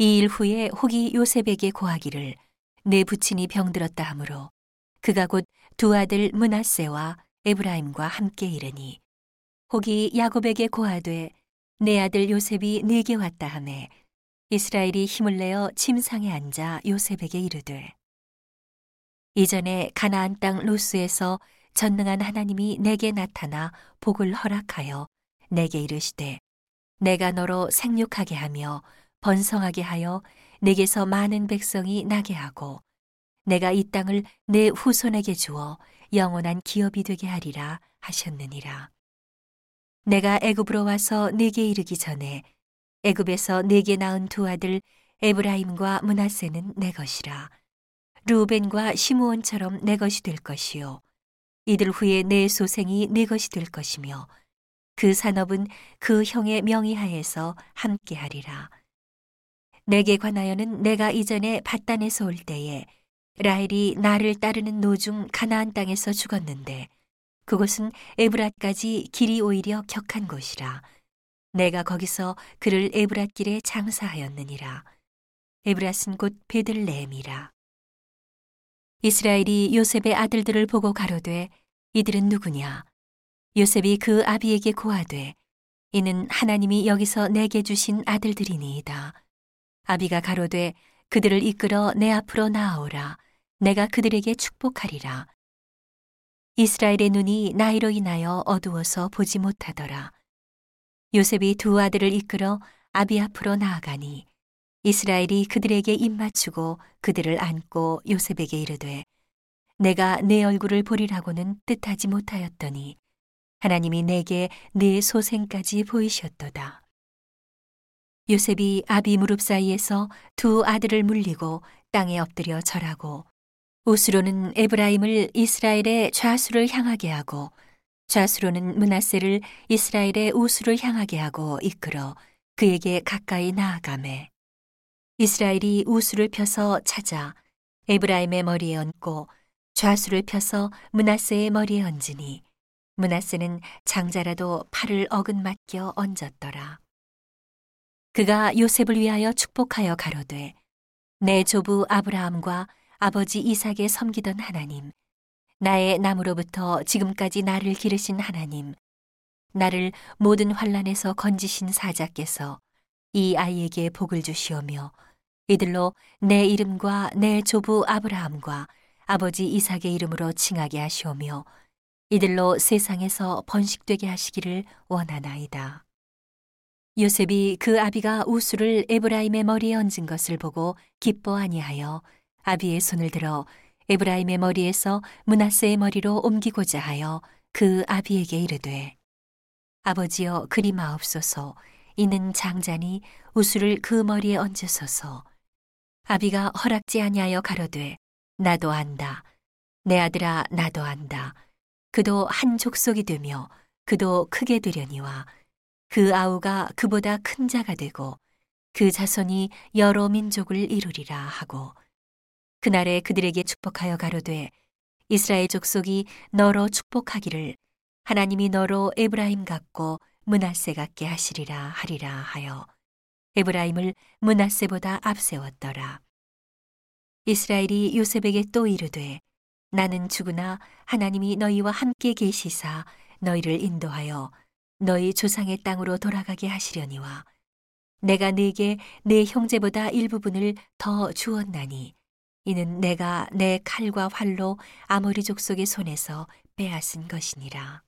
이 일 후에 혹이 요셉에게 고하기를 내 부친이 병들었다 하므로 그가 곧 두 아들 문하세와 에브라임과 함께 이르니 혹이 야곱에게 고하되 내 아들 요셉이 내게 왔다 하매 이스라엘이 힘을 내어 침상에 앉아 요셉에게 이르되 이전에 가나안 땅 루스에서 전능한 하나님이 내게 나타나 복을 허락하여 내게 이르시되 내가 너로 생육하게 하며 번성하게 하여 내게서 많은 백성이 나게 하고 내가 이 땅을 내 후손에게 주어 영원한 기업이 되게 하리라 하셨느니라. 내가 애굽으로 와서 내게 이르기 전에 애굽에서 내게 낳은 두 아들 에브라임과 문하세는 내 것이라. 루벤과 시므온처럼 내 것이 될 것이요. 이들 후에 내 소생이 내 것이 될 것이며 그 산업은 그 형의 명의하에서 함께하리라. 내게 관하여는 내가 이전에 바단에서 올 때에 라헬이 나를 따르는 노중 가나안 땅에서 죽었는데 그곳은 에브랏까지 길이 오히려 격한 곳이라 내가 거기서 그를 에브랏 길에 장사하였느니라. 에브랏은 곧 베들레헴이라. 이스라엘이 요셉의 아들들을 보고 가로되 이들은 누구냐? 요셉이 그 아비에게 고하되 이는 하나님이 여기서 내게 주신 아들들이니이다 아비가 가로되 그들을 이끌어 내 앞으로 나아오라 내가 그들에게 축복하리라. 이스라엘의 눈이 나이로 인하여 어두워서 보지 못하더라. 요셉이 두 아들을 이끌어 아비 앞으로 나아가니 이스라엘이 그들에게 입맞추고 그들을 안고 요셉에게 이르되 내가 내 얼굴을 보리라고는 뜻하지 못하였더니 하나님이 내게 내 소생까지 보이셨도다. 요셉이 아비 무릎 사이에서 두 아들을 물리고 땅에 엎드려 절하고 우스로는 에브라임을 이스라엘의 좌수를 향하게 하고 좌수로는 문하세를 이스라엘의 우수를 향하게 하고 이끌어 그에게 가까이 나아가매 이스라엘이 우수를 펴서 찾아 에브라임의 머리에 얹고 좌수를 펴서 문하세의 머리에 얹으니 문하세는 장자라도 팔을 어긋 맡겨 얹었더라. 그가 요셉을 위하여 축복하여 가로되 내 조부 아브라함과 아버지 이삭에 섬기던 하나님, 나의 나무로부터 지금까지 나를 기르신 하나님, 나를 모든 환란에서 건지신 사자께서 이 아이에게 복을 주시오며 이들로 내 이름과 내 조부 아브라함과 아버지 이삭의 이름으로 칭하게 하시오며 이들로 세상에서 번식되게 하시기를 원하나이다. 요셉이 그 아비가 우수를 에브라임의 머리에 얹은 것을 보고 기뻐 아니하여 아비의 손을 들어 에브라임의 머리에서 문하세의 머리로 옮기고자 하여 그 아비에게 이르되 아버지여 그리 마옵소서. 이는 장자니 우수를 그 머리에 얹으소서. 아비가 허락지 아니하여 가로되 나도 안다. 내 아들아 나도 안다. 그도 한 족속이 되며 그도 크게 되려니와 그 아우가 그보다 큰 자가 되고 그 자손이 여러 민족을 이루리라 하고 그날에 그들에게 축복하여 가로되 이스라엘 족속이 너로 축복하기를 하나님이 너로 에브라임 같고 문하세 같게 하시리라 하리라 하여 에브라임을 문하세보다 앞세웠더라. 이스라엘이 요셉에게 또 이르되 나는 죽으나 하나님이 너희와 함께 계시사 너희를 인도하여 너희 조상의 땅으로 돌아가게 하시려니와 내가 네게 내 형제보다 일부분을 더 주었나니 이는 내가 내 칼과 활로 아모리 족속의 손에서 빼앗은 것이니라.